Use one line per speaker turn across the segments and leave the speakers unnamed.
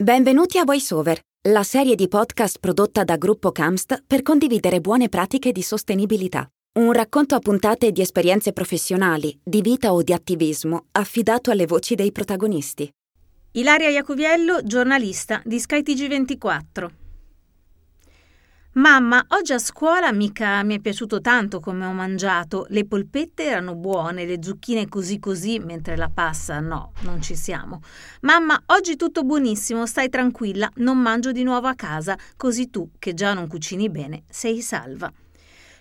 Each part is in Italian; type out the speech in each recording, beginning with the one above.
Benvenuti a VoiceOver, la serie di podcast prodotta da Gruppo Camst per condividere buone pratiche di sostenibilità. Un racconto a puntate di esperienze professionali, di vita o di attivismo affidato alle voci dei protagonisti.
Ilaria Iacoviello, giornalista di SkyTG24. Mamma, oggi a scuola mica mi è piaciuto tanto come ho mangiato. Le polpette erano buone, le zucchine così così, mentre la passa no, non ci siamo. Mamma, oggi tutto buonissimo, stai tranquilla, non mangio di nuovo a casa, così tu, che già non cucini bene, sei salva.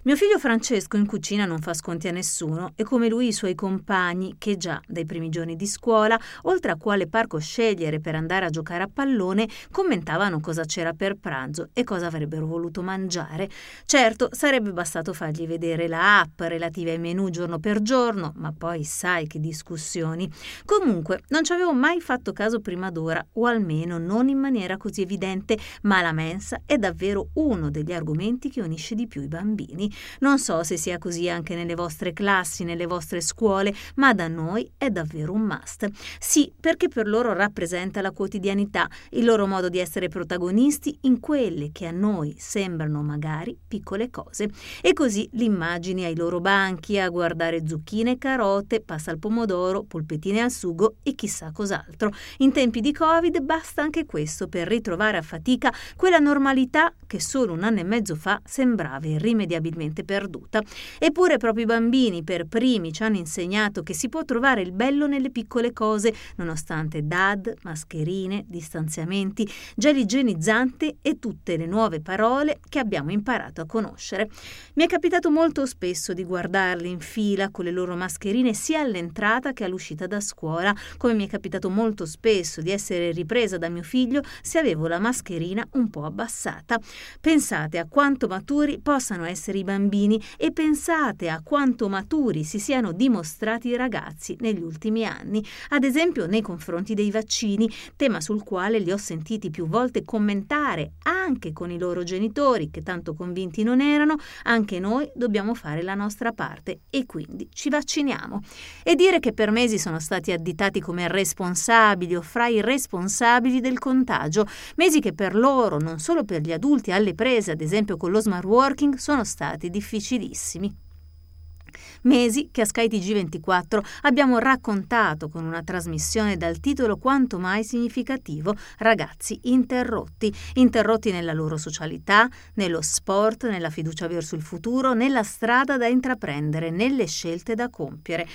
Mio figlio Francesco in cucina non fa sconti a nessuno e come lui i suoi compagni, che già dai primi giorni di scuola, oltre a quale parco scegliere per andare a giocare a pallone, commentavano cosa c'era per pranzo e cosa avrebbero voluto mangiare. Certo, sarebbe bastato fargli vedere la app relativa ai menù giorno per giorno, ma poi sai che discussioni. Comunque, non ci avevo mai fatto caso prima d'ora, o almeno non in maniera così evidente, ma la mensa è davvero uno degli argomenti che unisce di più i bambini. Non so se sia così anche nelle vostre classi, nelle vostre scuole, ma da noi è davvero un must. Sì, perché per loro rappresenta la quotidianità, il loro modo di essere protagonisti in quelle che a noi sembrano magari piccole cose. E così l'immagini ai loro banchi a guardare zucchine carote, passa al pomodoro, polpettine al sugo e chissà cos'altro. In tempi di Covid basta anche questo per ritrovare a fatica quella normalità che solo un anno e mezzo fa sembrava irrimediabilmente completamente perduta. Eppure proprio i bambini per primi ci hanno insegnato che si può trovare il bello nelle piccole cose, nonostante DAD, mascherine, distanziamenti, gel igienizzanti e tutte le nuove parole che abbiamo imparato a conoscere. Mi è capitato molto spesso di guardarli in fila con le loro mascherine sia all'entrata che all'uscita da scuola, come mi è capitato molto spesso di essere ripresa da mio figlio se avevo la mascherina un po' abbassata. Pensate a quanto maturi possano essere i bambini e pensate a quanto maturi si siano dimostrati i ragazzi negli ultimi anni, ad esempio nei confronti dei vaccini, tema sul quale li ho sentiti più volte commentare anche con i loro genitori, che tanto convinti non erano, anche noi dobbiamo fare la nostra parte e quindi ci vacciniamo. E dire che per mesi sono stati additati come responsabili o fra i responsabili del contagio, mesi che per loro, non solo per gli adulti alle prese, ad esempio con lo smart working, sono stati stati difficilissimi. Mesi che a skytg 24 abbiamo raccontato con una trasmissione dal titolo quanto mai significativo Ragazzi interrotti, interrotti nella loro socialità, nello sport, nella fiducia verso il futuro, nella strada da intraprendere, nelle scelte da compiere.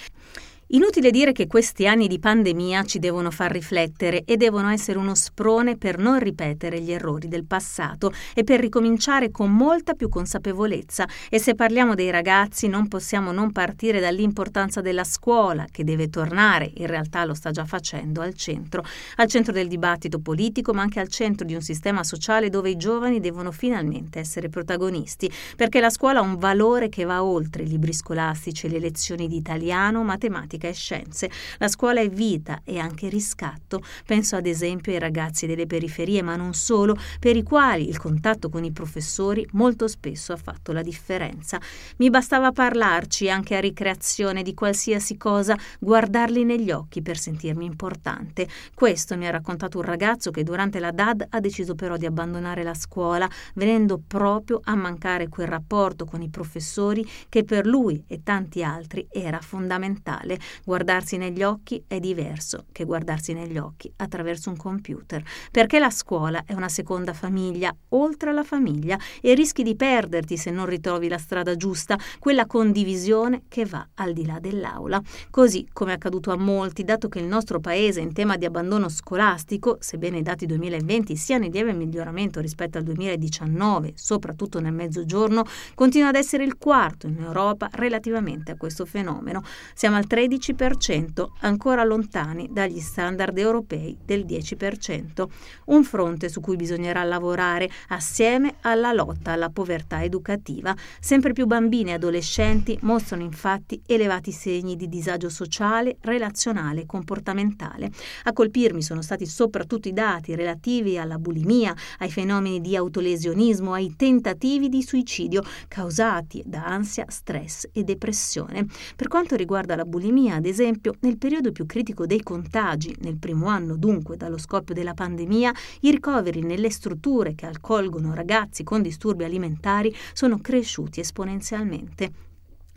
Inutile dire che questi anni di pandemia ci devono far riflettere e devono essere uno sprone per non ripetere gli errori del passato e per ricominciare con molta più consapevolezza. E se parliamo dei ragazzi non possiamo non partire dall'importanza della scuola, che deve tornare, in realtà lo sta già facendo, al centro, al centro del dibattito politico, ma anche al centro di un sistema sociale dove i giovani devono finalmente essere protagonisti, perché la scuola ha un valore che va oltre i libri scolastici e le lezioni di italiano, matematica matematica e scienze. La scuola è vita e anche riscatto. Penso ad esempio ai ragazzi delle periferie, ma non solo, per i quali il contatto con i professori molto spesso ha fatto la differenza. Mi bastava parlarci anche a ricreazione di qualsiasi cosa, guardarli negli occhi per sentirmi importante. Questo mi ha raccontato un ragazzo che durante la DAD ha deciso però di abbandonare la scuola, venendo proprio a mancare quel rapporto con i professori che per lui e tanti altri era fondamentale. Guardarsi negli occhi è diverso che guardarsi negli occhi attraverso un computer, perché la scuola è una seconda famiglia, oltre alla famiglia, e rischi di perderti se non ritrovi la strada giusta, quella condivisione che va al di là dell'aula. Così come è accaduto a molti, dato che il nostro paese in tema di abbandono scolastico, sebbene i dati 2020 siano in lieve miglioramento rispetto al 2019, soprattutto nel mezzogiorno, continua ad essere il quarto in Europa relativamente a questo fenomeno. Siamo al 13 13%, ancora lontani dagli standard europei del 10%, un fronte su cui bisognerà lavorare assieme alla lotta alla povertà educativa. Sempre più bambini e adolescenti mostrano infatti elevati segni di disagio sociale, relazionale e comportamentale. A colpirmi sono stati soprattutto i dati relativi alla bulimia, ai fenomeni di autolesionismo, ai tentativi di suicidio causati da ansia, stress e depressione. Per quanto riguarda la bulimia, pandemia, ad esempio, nel periodo più critico dei contagi, nel primo anno dunque dallo scoppio della pandemia, i ricoveri nelle strutture che accolgono ragazzi con disturbi alimentari sono cresciuti esponenzialmente.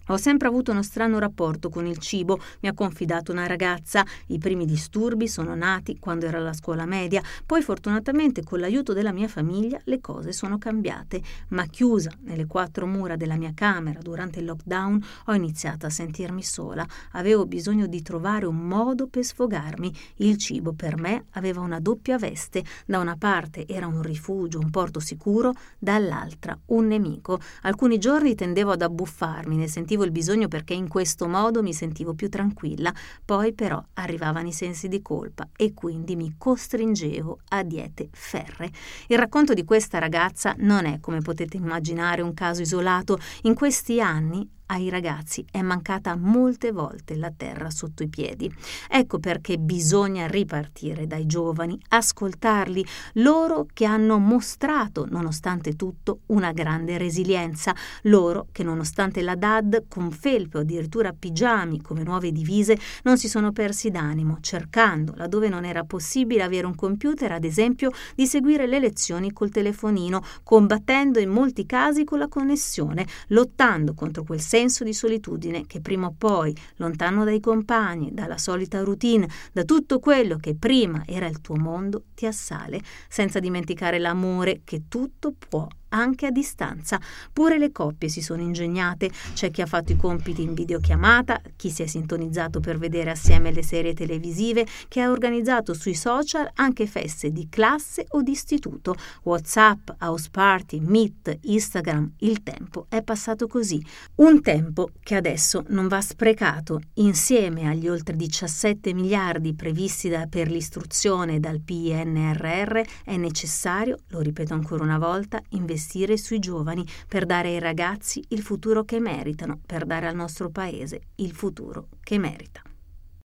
Ho sempre avuto uno strano rapporto con il cibo, mi ha confidato una ragazza. I primi disturbi sono nati quando ero alla scuola media, poi fortunatamente con l'aiuto della mia famiglia le cose sono cambiate, ma chiusa nelle quattro mura della mia camera durante il lockdown ho iniziato a sentirmi sola. Avevo bisogno di trovare un modo per sfogarmi. Il cibo per me aveva una doppia veste, da una parte era un rifugio, un porto sicuro, dall'altra un nemico. Alcuni giorni tendevo ad abbuffarmi, ne sentivo sentivo il bisogno perché in questo modo mi sentivo più tranquilla, poi però arrivavano i sensi di colpa e quindi mi costringevo a diete ferre. Il racconto di questa ragazza non è, come potete immaginare, un caso isolato. In questi anni ai ragazzi è mancata molte volte la terra sotto i piedi. Ecco perché bisogna ripartire dai giovani, ascoltarli, loro che hanno mostrato, nonostante tutto, una grande resilienza, loro che nonostante la DAD con felpe o addirittura pigiami come nuove divise non si sono persi d'animo, cercando, laddove non era possibile avere un computer, ad esempio, di seguire le lezioni col telefonino, combattendo in molti casi con la connessione, lottando contro quel di solitudine che prima o poi, lontano dai compagni, dalla solita routine, da tutto quello che prima era il tuo mondo, ti assale, senza dimenticare l'amore che tutto può anche a distanza. Pure le coppie si sono ingegnate, c'è chi ha fatto i compiti in videochiamata, chi si è sintonizzato per vedere assieme le serie televisive, che ha organizzato sui social anche feste di classe o di istituto, WhatsApp, house party, Meet, Instagram. Il tempo è passato così. Un tempo che adesso non va sprecato. Insieme agli oltre 17 miliardi previsti da, per l'istruzione dal PNRR è necessario, lo ripeto ancora una volta, investire investire sui giovani per dare ai ragazzi il futuro che meritano, per dare al nostro paese il futuro che merita.